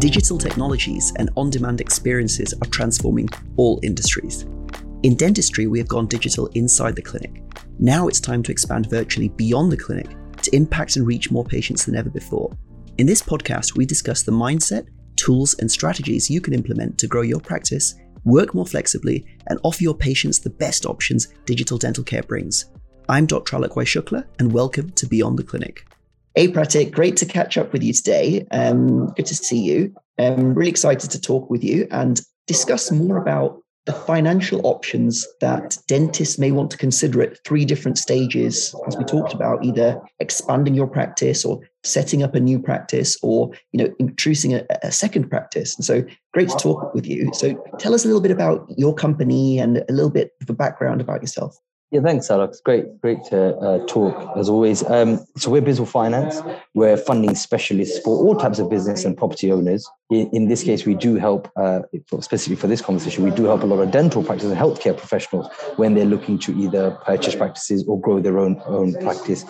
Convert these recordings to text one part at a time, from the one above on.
Digital technologies and on demand experiences are transforming all industries. In dentistry, we have gone digital inside the clinic. Now it's time to expand virtually beyond the clinic to impact and reach more patients than ever before. In this podcast, we discuss the mindset, tools, and strategies you can implement to grow your practice, work more flexibly, and offer your patients the best options digital dental care brings. I'm Dr. Alok Shukla, and welcome to Beyond the Clinic. Hey, Pratik, great to catch up with you today. Um, good to see you. I'm really excited to talk with you and discuss more about the financial options that dentists may want to consider at three different stages, as we talked about, either expanding your practice or setting up a new practice or you know introducing a, a second practice. And so great to talk with you. So tell us a little bit about your company and a little bit of a background about yourself. Yeah, thanks, Alok. Great, great to uh, talk as always. Um, so we're Bizl Finance. We're funding specialists for all types of business and property owners. In, in this case, we do help, uh, specifically for this conversation, we do help a lot of dental practice and healthcare professionals when they're looking to either purchase practices or grow their own own practice.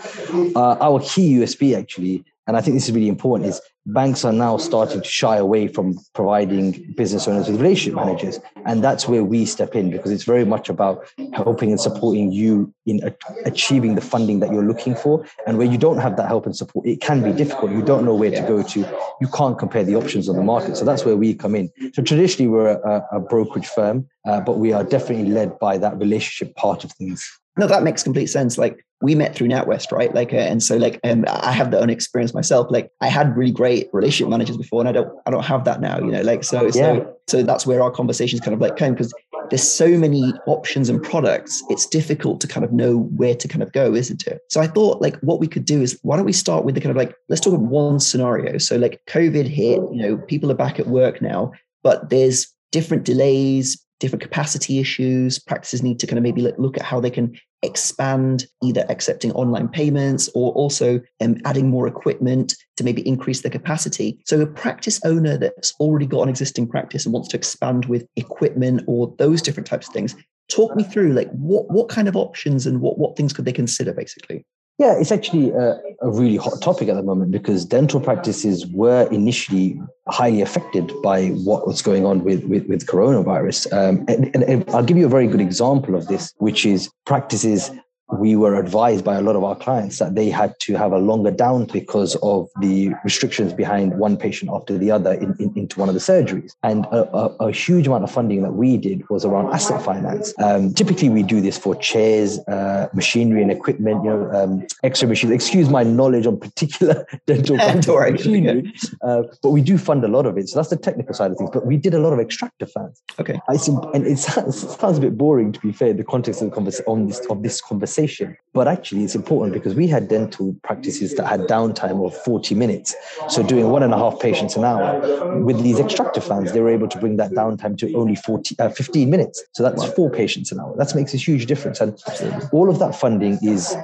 Uh, our key USP actually and I think this is really important, is banks are now starting to shy away from providing business owners with relationship managers. And that's where we step in because it's very much about helping and supporting you in achieving the funding that you're looking for. And where you don't have that help and support, it can be difficult. You don't know where to go to. You can't compare the options on the market. So that's where we come in. So traditionally, we're a, a brokerage firm, uh, but we are definitely led by that relationship part of things. No, that makes complete sense. Like we met through NatWest, right? Like, uh, and so like, um, I have the own experience myself. Like, I had really great relationship managers before, and I don't, I don't have that now. You know, like, so, yeah. so, so that's where our conversations kind of like came because there's so many options and products. It's difficult to kind of know where to kind of go, isn't it? So I thought like what we could do is why don't we start with the kind of like let's talk about one scenario. So like COVID hit, you know, people are back at work now, but there's different delays, different capacity issues. Practices need to kind of maybe look at how they can expand either accepting online payments or also um, adding more equipment to maybe increase the capacity. So a practice owner that's already got an existing practice and wants to expand with equipment or those different types of things, talk me through like what what kind of options and what what things could they consider basically? Yeah, it's actually a, a, really hot topic at the moment because dental practices were initially highly affected by what was going on with, with, with coronavirus. Um, and, and I'll give you a very good example of this, which is practices we were advised by a lot of our clients that they had to have a longer down because of the restrictions behind one patient after the other in, in, into one of the surgeries. And a, a, a, huge amount of funding that we did was around asset finance. Um, typically, we do this for chairs, uh, machinery, and equipment. You know, um, X-ray machines. Excuse my knowledge on particular dental machinery, uh, but we do fund a lot of it. So that's the technical side of things. But we did a lot of extractor fans. Okay, I and it sounds, it sounds a bit boring to be fair. The context of the conversation on this of this conversation conversation. But actually, it's important because we had dental practices that had downtime of 40 minutes. So, doing one and a half patients an hour. With these extractor fans, they were able to bring that downtime to only 40, uh, 15 minutes. So, that's four patients an hour. That makes a huge difference. And all of that funding is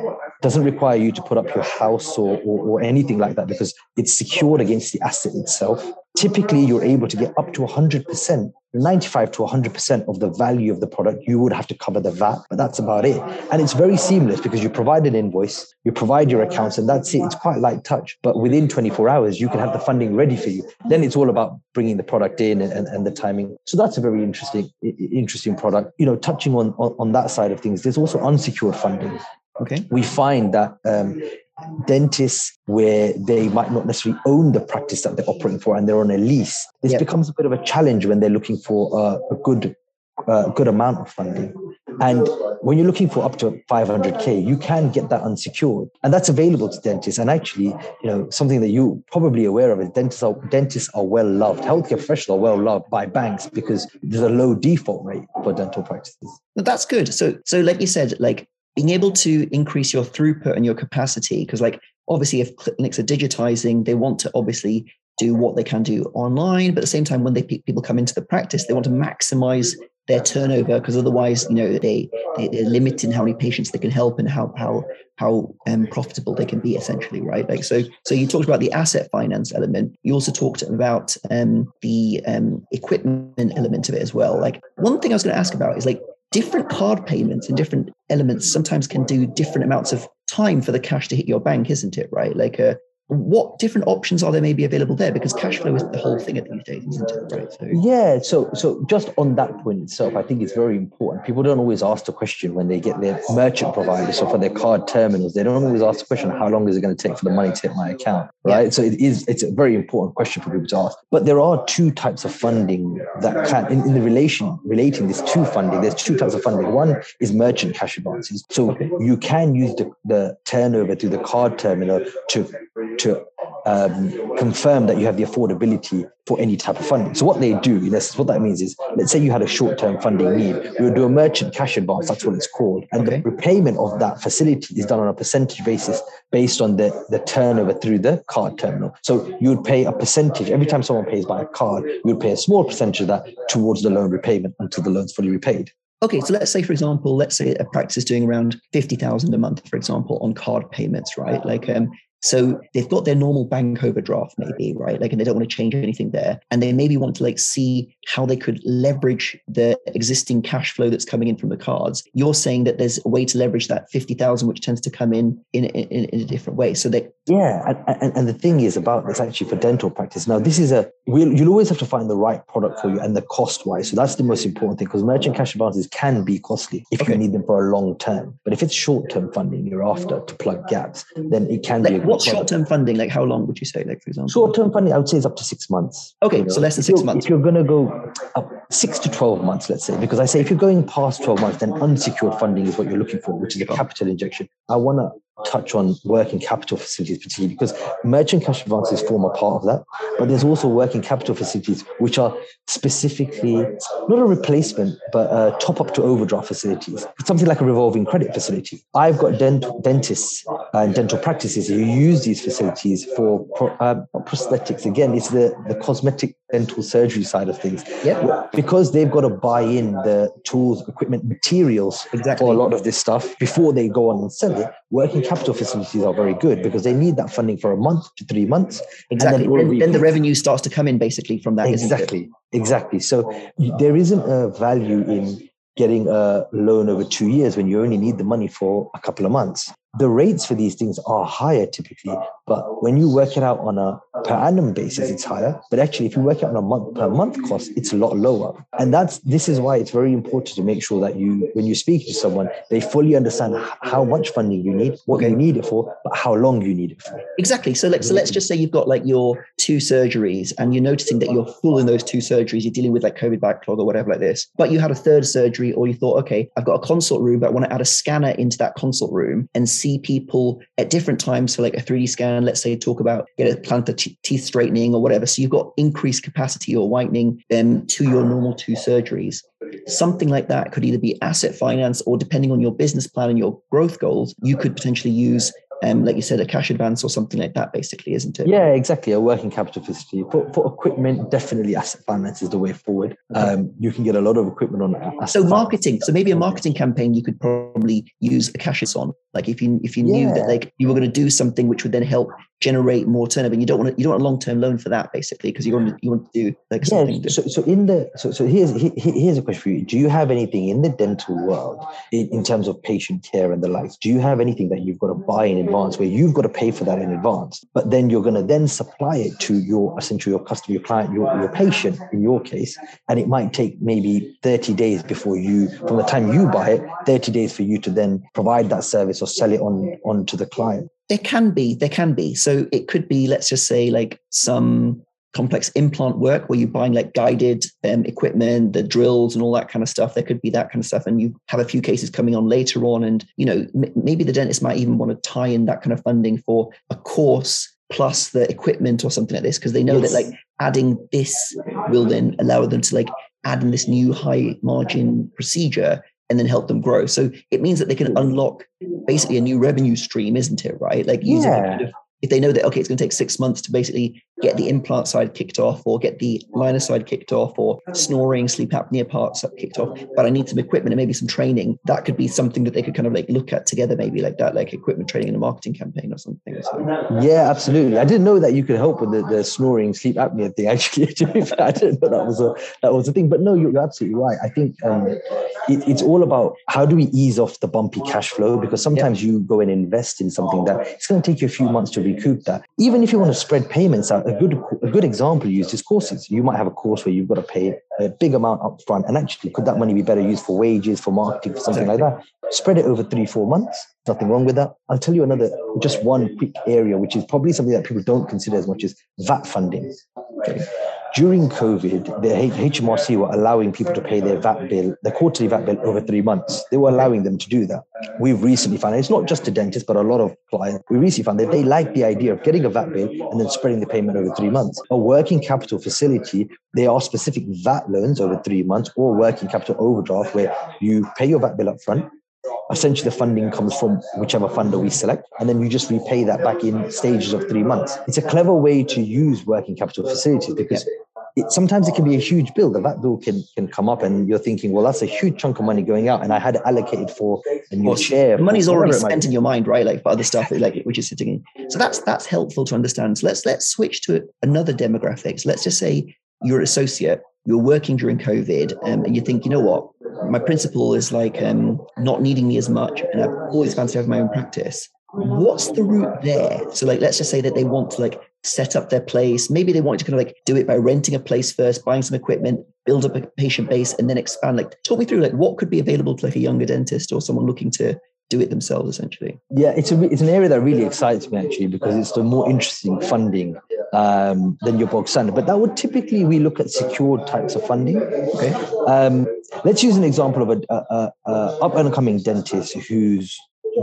doesn't require you to put up your house or, or, or anything like that because it's secured against the asset itself typically you're able to get up to 100%, 95 to 100% of the value of the product. You would have to cover the VAT, but that's about it. And it's very seamless because you provide an invoice, you provide your accounts, and that's it. It's quite light touch, but within 24 hours, you can have the funding ready for you. Then it's all about bringing the product in and, and, and the timing. So that's a very interesting, interesting product. You know, touching on, on, on that side of things, there's also unsecured funding. Okay. We find that um, dentists where they might not necessarily own the practice that they're operating for and they're on a lease. This yep. becomes a bit of a challenge when they're looking for uh, a good uh, good amount of funding. And when you're looking for up to 500k, you can get that unsecured, and that's available to dentists. And actually, you know, something that you're probably aware of is dentists are dentists are well loved. Healthcare professionals are well loved by banks because there's a low default rate for dental practices. that's good. So, so like you said, like being able to increase your throughput and your capacity because like obviously if clinics are digitizing they want to obviously do what they can do online but at the same time when they people come into the practice they want to maximize their turnover because otherwise you know they, they are limiting how many patients they can help and how how how um, profitable they can be essentially right? Like so so you talked about the asset finance element. You also talked about um, the um, equipment element of it as well. Like one thing i was going to ask about is like different card payments and different elements sometimes can do different amounts of time for the cash to hit your bank, isn't it? Right? Like, uh, what different options are there maybe available there? Because cash flow is the whole thing at these days, isn't it? Right. So. Yeah. So so just on that point itself, I think it's very important. People don't always ask the question when they get their merchant providers or for their card terminals. They don't always ask the question, how long is it going to take for the money to hit my account? Right. Yeah. So it is it's a very important question for people to ask. But there are two types of funding that can in, in the relation relating this to funding, there's two types of funding. One is merchant cash advances. So okay. you can use the, the turnover through the card terminal to to um, confirm that you have the affordability for any type of funding. So what they do, in essence, what that means is, let's say you had a short-term funding need, you would do a merchant cash advance. That's what it's called, and okay. the repayment of that facility is done on a percentage basis based on the the turnover through the card terminal. So you would pay a percentage every time someone pays by a card. You would pay a small percentage of that towards the loan repayment until the loan's fully repaid. Okay, so let's say, for example, let's say a practice is doing around fifty thousand a month, for example, on card payments, right? Like, um, so they've got their normal bank overdraft, maybe, right? Like, and they don't want to change anything there. And they maybe want to like see how they could leverage the existing cash flow that's coming in from the cards. You're saying that there's a way to leverage that 50,000, which tends to come in in, in, in a different way. So they. Yeah. And, and, and, the thing is about this actually for dental practice. Now, this is a, we'll, you'll always have to find the right product for you and the cost wise. So that's the most important thing because merchant cash advances can be costly if okay. you need them for a long term. But if it's short term funding you're after to plug gaps, then it can like, be what's short-term funding? Like how long would you say? Like for example, short-term funding, I would say is up to six months. Okay, you know? so less than six if months. If you're going to go up six to twelve months, let's say, because I say if you're going past twelve months, then unsecured funding is what you're looking for, which is a capital injection. I want to touch on working capital facilities, particularly because merchant cash advances form a part of that. But there's also working capital facilities, which are specifically not a replacement, but a top up to overdraft facilities, something like a revolving credit facility. I've got dent- dentists and dental practices who use these facilities for pro- uh, prosthetics. Again, it's the, the cosmetic dental surgery side of things. Yeah. Because they've got to buy in the tools, equipment, materials exactly. for a lot of this stuff before they go on and sell it. Working capital facilities are very good because they need that funding for a month to three months. Exactly. Then, then, then, the revenue starts to come in basically from that. Exactly. Exactly. So there isn't a value in getting a loan over two years when you only need the money for a couple of months the rates for these things are higher typically, but when you work it out on a per annum basis, it's higher. But actually, if you work it on a month per month cost, it's a lot lower. And that's this is why it's very important to make sure that you, when you speak to someone, they fully understand how much funding you need, what you need it for, but how long you need it for. Exactly. So let's so let's just say you've got like your two surgeries, and you're noticing that you're full in those two surgeries. You're dealing with like COVID backlog or whatever like this, but you had a third surgery, or you thought, okay, I've got a consult room, but I want to add a scanner into that consult room and see people at different times for like a 3D scan, let's say talk about get a plant of t- teeth straightening or whatever. So you've got increased capacity or whitening um, to your normal two surgeries. Something like that could either be asset finance or depending on your business plan and your growth goals, you could potentially use um, like you said, a cash advance or something like that, basically, isn't it? Yeah, exactly. A working capital facility for, for equipment. Definitely, asset finance is the way forward. Um, you can get a lot of equipment on. so marketing. So maybe a marketing campaign you could probably use a cash on. Like if you if you knew yeah. that like you were going to do something which would then help generate more turnover. And you don't want to, you don't want a long term loan for that basically because you want to, you want to do like yeah, something. So, so in the so so here's here's a question for you. Do you have anything in the dental world in, in terms of patient care and the likes? Do you have anything that you've got to buy in advance where you've got to pay for that in advance, but then you're going to then supply it to your essentially your customer, your client, your, your patient in your case, and it might take maybe 30 days before you from the time you buy it, 30 days for you to then provide that service or sell it on on to the client. There can be, there can be. So it could be, let's just say, like some complex implant work where you're buying like guided um, equipment, the drills and all that kind of stuff. There could be that kind of stuff. And you have a few cases coming on later on. And, you know, m- maybe the dentist might even want to tie in that kind of funding for a course plus the equipment or something like this, because they know yes. that like adding this will then allow them to like add in this new high margin procedure and then help them grow. So it means that they can unlock basically a new revenue stream, isn't it? Right? Like using yeah. kind of, if they know that okay, it's going to take six months to basically get the implant side kicked off or get the liner side kicked off or snoring, sleep apnea parts kicked off, but I need some equipment and maybe some training. That could be something that they could kind of like look at together, maybe like that, like equipment training in a marketing campaign or something. So. Yeah, absolutely. I didn't know that you could help with the, the snoring, sleep apnea thing. Actually, I didn't know that was a that was a thing. But no, you're, you're absolutely right. I think um, it, it's all about how do we ease off the bumpy cash flow because sometimes yeah. you go and invest in something that it's going to take you a few months to recoup that. Even if you want to spread payments out, a good a good example used is courses. You might have a course where you've got to pay a big amount up front, and actually, could that money be better used for wages, for marketing, for something like that? Spread it over three, four months. Nothing wrong with that. I'll tell you another, just one quick area, which is probably something that people don't consider as much as VAT funding. Okay during COVID, the HMRC were allowing people to pay their VAT bill, their quarterly VAT bill over three months. They were allowing them to do that. We've recently found, it's not just a dentist, but a lot of clients, we recently found that they like the idea of getting a VAT bill and then spreading the payment over three months. A working capital facility, there are specific VAT loans over three months or working capital overdraft where you pay your VAT bill up front, essentially the funding comes from whichever funder we select and then you just repay that back in stages of three months it's a clever way to use working capital facilities because it, sometimes it can be a huge bill. The VAT bill can can come up, and you're thinking, well, that's a huge chunk of money going out, and I had allocated for a new well, share. Money's already spent in your mind, right? Like for other stuff, like which is sitting in. So that's that's helpful to understand. So let's let's switch to another demographics. Let's just say you're an associate, you're working during COVID, um, and you think, you know what, my principal is like um, not needing me as much, and I've always fancied having my own practice what's the route there so like let's just say that they want to like set up their place. Maybe they want to kind of like do it by renting a place first, buying some equipment, build up a patient base, and then expand. Like, talk me through like what could be available to like a younger dentist or someone looking to do it themselves essentially yeah it's a it's an area that really excites me actually because it's the more interesting funding um, than your bog standard but that would typically we look at secured types of funding okay um, let's use an example of a, a, a up and coming dentist who's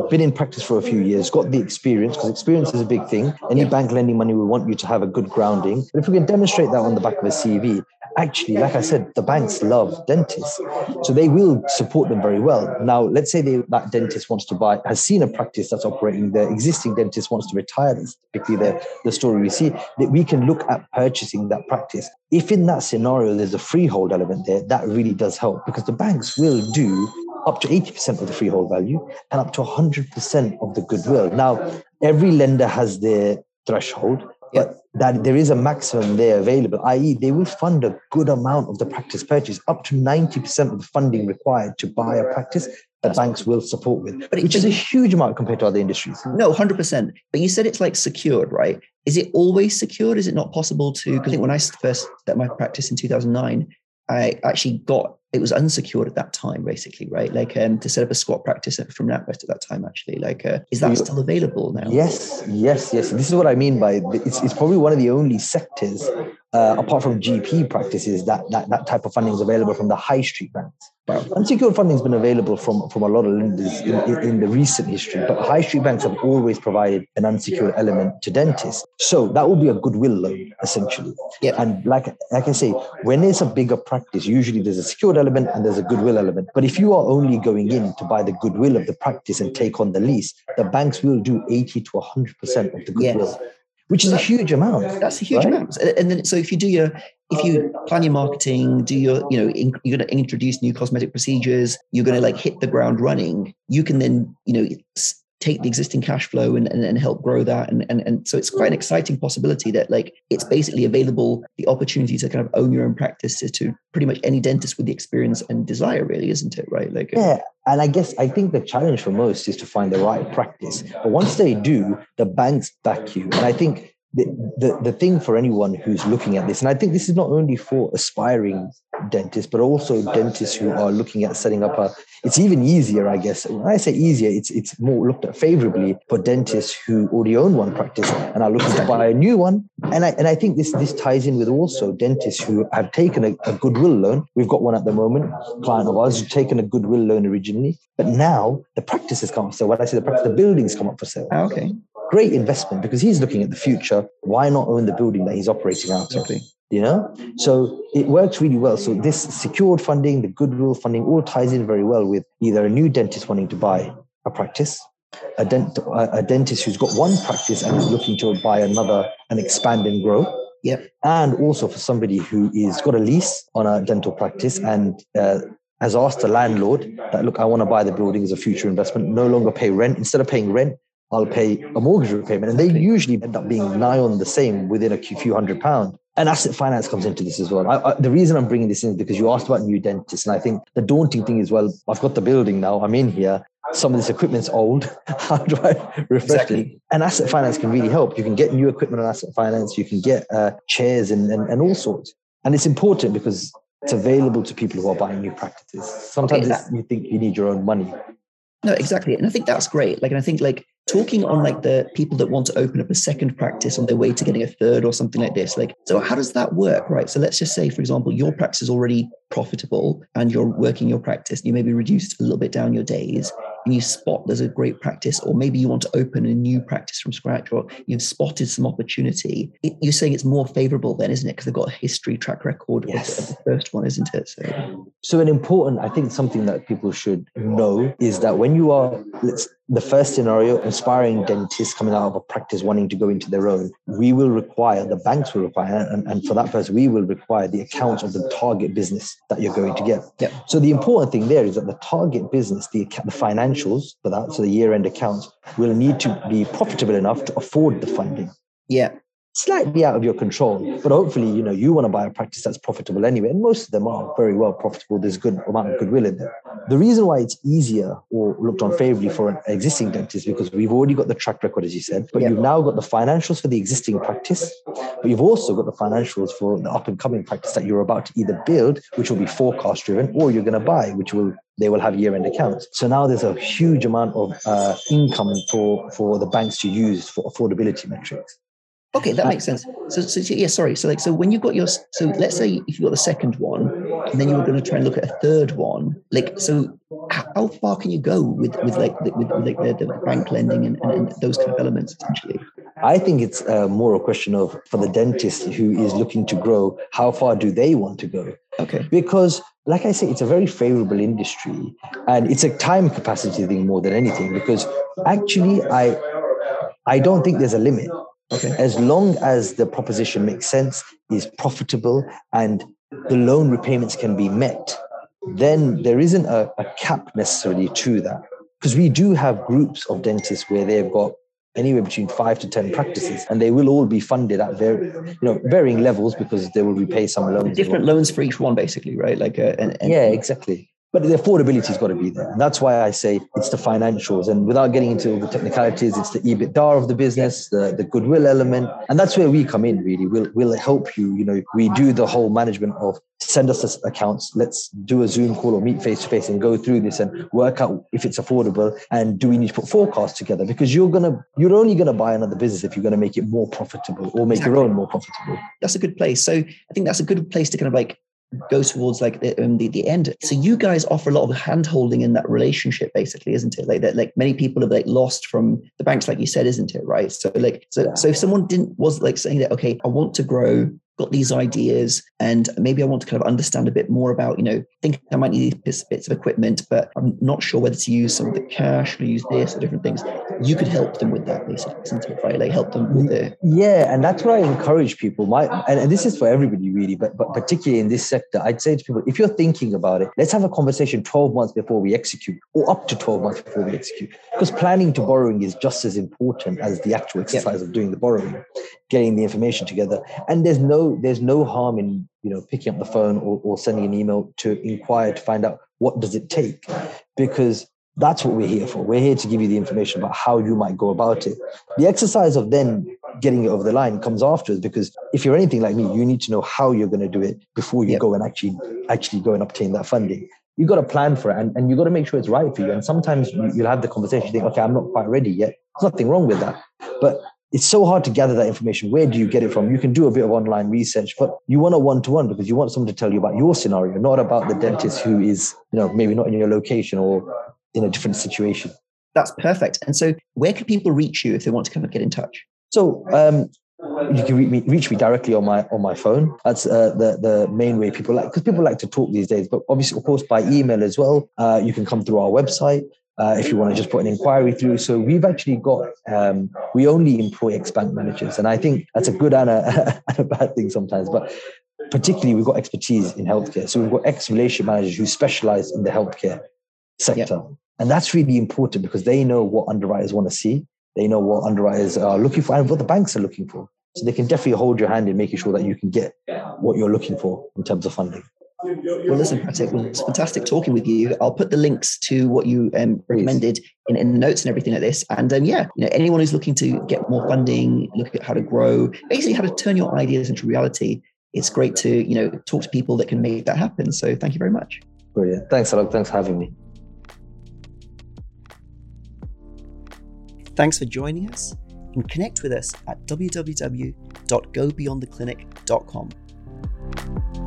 been in practice for a few years, got the experience, because experience is a big thing. Any bank lending money will want you to have a good grounding. But if we can demonstrate that on the back of a CV, actually, like I said, the banks love dentists. So they will support them very well. Now, let's say they, that dentist wants to buy, has seen a practice that's operating, the existing dentist wants to retire. That's typically the, the story we see, that we can look at purchasing that practice. If in that scenario there's a freehold element there, that really does help because the banks will do up to 80% of the freehold value and up to 100% of the goodwill. Now, every lender has their threshold, but that there is a maximum there available, i.e., they will fund a good amount of the practice purchase, up to 90% of the funding required to buy a practice that banks will support with, but which is a huge amount compared to other industries. No, 100%. But you said it's like secured, right? Is it always secured? Is it not possible to? Because I think when I first set my practice in 2009, I actually got it was unsecured at that time, basically, right? Like um, to set up a squat practice from NatWest at that time, actually. Like, uh, is that still available now? Yes, yes, yes. This is what I mean by it's, it's probably one of the only sectors, uh, apart from GP practices, that, that that type of funding is available from the high street banks. Unsecured funding has been available from, from a lot of lenders in, in, in, the recent history, but high street banks have always provided an unsecured element to dentists. So that will be a goodwill loan, essentially. Yeah. And like, like I say, when there's a bigger practice, usually there's a secured element and there's a goodwill element. But if you are only going in to buy the goodwill of the practice and take on the lease, the banks will do 80 to 100% of the goodwill. Yes which is a huge amount. That's a huge right? amount. And then, so if you do your, if you plan your marketing, do your, you know, in, you're going to introduce new cosmetic procedures, you're going to like hit the ground running. You can then, you know, take the existing cash flow and, and, and help grow that. And, and, and so it's quite an mm. exciting possibility that like it's basically available, the opportunity to kind of own your own practice to, to pretty much any dentist with the experience and desire really, isn't it? Right. Like, yeah. And I guess I think the challenge for most is to find the right practice. But once they do, the banks back you. And I think the, the, the thing for anyone who's looking at this, and I think this is not only for aspiring dentists, but also dentists who are looking at setting up a, it's even easier, I guess. When I say easier, it's it's more looked at favorably for dentists who already own one practice and are looking to buy a new one. And I and I think this this ties in with also dentists who have taken a, a goodwill loan. We've got one at the moment, client of ours who's taken a goodwill loan originally, but now the practice has come up sale. When I say the practice, the buildings come up for sale. Ah, okay great investment because he's looking at the future. Why not own the building that he's operating out of? You know, so it works really well. So this secured funding, the goodwill funding, all ties in very well with either a new dentist wanting to buy a practice, a, dent, a dentist who's got one practice and is looking to buy another and expand and grow, Yep. And also for somebody who is got a lease on a dental practice and uh, has asked the landlord that, look, I want to buy the building as a future investment, no longer pay rent. Instead of paying rent, I'll pay a mortgage repayment. And they usually end up being nigh on the same within a few hundred pounds. And asset finance comes into this as well. I, I, the reason I'm bringing this in is because you asked about new dentists. And I think the daunting thing is, well, I've got the building now, I'm in here. Some of this equipment's old. How do I refresh exactly. it? And asset finance can really help. You can get new equipment on asset finance. You can get uh, chairs and, and, and all sorts. And it's important because it's available to people who are buying new practices. Sometimes okay, you think you need your own money. No, exactly. And I think that's great. Like, and I think like talking on like the people that want to open up a second practice on their way to getting a third or something like this like so how does that work right so let's just say for example your practice is already profitable and you're working your practice you maybe reduced a little bit down your days and you spot there's a great practice, or maybe you want to open a new practice from scratch, or you've spotted some opportunity, it, you're saying it's more favorable then, isn't it? Because they've got a history track record yes. of, the first one, isn't it? So. so, an important, I think, something that people should know is that when you are, let's the first scenario, inspiring dentists coming out of a practice wanting to go into their own, we will require, the banks will require, and, and for that person, we will require the accounts of the target business that you're going to get. Yep. So the important thing there is that the target business, the, the financials for that, so the year end accounts, will need to be profitable enough to afford the funding. Yeah slightly out of your control but hopefully you know you want to buy a practice that's profitable anyway and most of them are very well profitable there's good amount of goodwill in there the reason why it's easier or looked on favorably for an existing dentist because we've already got the track record as you said but yeah. you've now got the financials for the existing practice but you've also got the financials for the up and coming practice that you're about to either build which will be forecast driven or you're going to buy which will they will have year-end accounts. So now there's a huge amount of uh, income for for the banks to use for affordability metrics. Okay, that makes sense. So, so yeah, sorry. So, like, so when you got your, so let's say if you got the second one, and then you were going to try and look at a third one, like, so how far can you go with with like with, with like the, the bank lending and, and, and, those kind of elements essentially? I think it's uh, more a question of for the dentist who is looking to grow, how far do they want to go? Okay, because like I say, it's a very favorable industry, and it's a time capacity thing more than anything. Because actually, I I don't think there's a limit Okay. As long as the proposition makes sense, is profitable, and the loan repayments can be met, then there isn't a, a cap necessarily to that. Because we do have groups of dentists where they've got anywhere between five to ten practices, and they will all be funded at very, you know, varying levels because they will repay some loans. Different loans for each one, basically, right? Like, uh, and, and, yeah, exactly but the affordability has got to be there. And that's why I say it's the financials. And without getting into all the technicalities, it's the EBITDA of the business, the, the goodwill element. And that's where we come in, really. We'll, we'll help you. You know, we do the whole management of send us the accounts. Let's do a Zoom call or meet face to face and go through this and work out if it's affordable. And do we need to put forecasts together? Because you're going to, you're only going to buy another business if you're going to make it more profitable or make exactly. your own more profitable. That's a good place. So I think that's a good place to kind of like go towards like the, um, the, the end. So you guys offer a lot of hand holding in that relationship, basically, isn't it? Like that, like many people have like lost from the banks, like you said, isn't it? Right. So like, so so if someone didn't was like saying that, okay, I want to grow got these ideas and maybe I want to kind of understand a bit more about, you know, think I might need these bits of equipment, but I'm not sure whether to use some of the cash or use this or different things. You could help them with that basically, isn't it? Right? Like help them with the Yeah, and that's what I encourage people. My and, and this is for everybody really, but but particularly in this sector, I'd say to people, if you're thinking about it, let's have a conversation 12 months before we execute, or up to 12 months before we execute. Because planning to borrowing is just as important as the actual exercise of doing the borrowing, getting the information together. And there's no there's no harm in you know picking up the phone or, or sending an email to inquire to find out what does it take because that's what we're here for. We're here to give you the information about how you might go about it. The exercise of then getting it over the line comes afterwards because if you're anything like me you need to know how you're going to do it before you yep. go and actually actually go and obtain that funding. You've got to plan for it and, and you've got to make sure it's right for you. And sometimes you'll have the conversation you think okay i'm not quite ready yet. There's nothing wrong with that. But it's so hard to gather that information. Where do you get it from? You can do a bit of online research, but you want a one to one because you want someone to tell you about your scenario, not about the dentist who is, you know, maybe not in your location or in a different situation. That's perfect. And so, where can people reach you if they want to kind of get in touch? So, um, you can reach me, reach me directly on my on my phone. That's uh, the the main way people like because people like to talk these days. But obviously, of course, by email as well. Uh, you can come through our website uh, if you want to just put an inquiry through. So we've actually got, um, we only employ ex-bank managers. And I think that's a good and a, and a bad thing sometimes. But particularly, we've got expertise in healthcare. So we've got ex-relation managers who specialize in the healthcare sector. Yep. And that's really important because they know what underwriters want to see. They know what underwriters are looking for and what the banks are looking for. So they can definitely hold your hand in making sure that you can get what you're looking for in terms of funding. Well, listen, Pratik, it was fantastic talking with you. I'll put the links to what you um, recommended in, in, the notes and everything like this. And um, yeah, you know, anyone who's looking to get more funding, look at how to grow, basically how to turn your ideas into reality, it's great to you know talk to people that can make that happen. So thank you very much. Brilliant. Thanks, Alok. Thanks for having me. Thanks for joining us and connect with us at www.gobeyondtheclinic.com.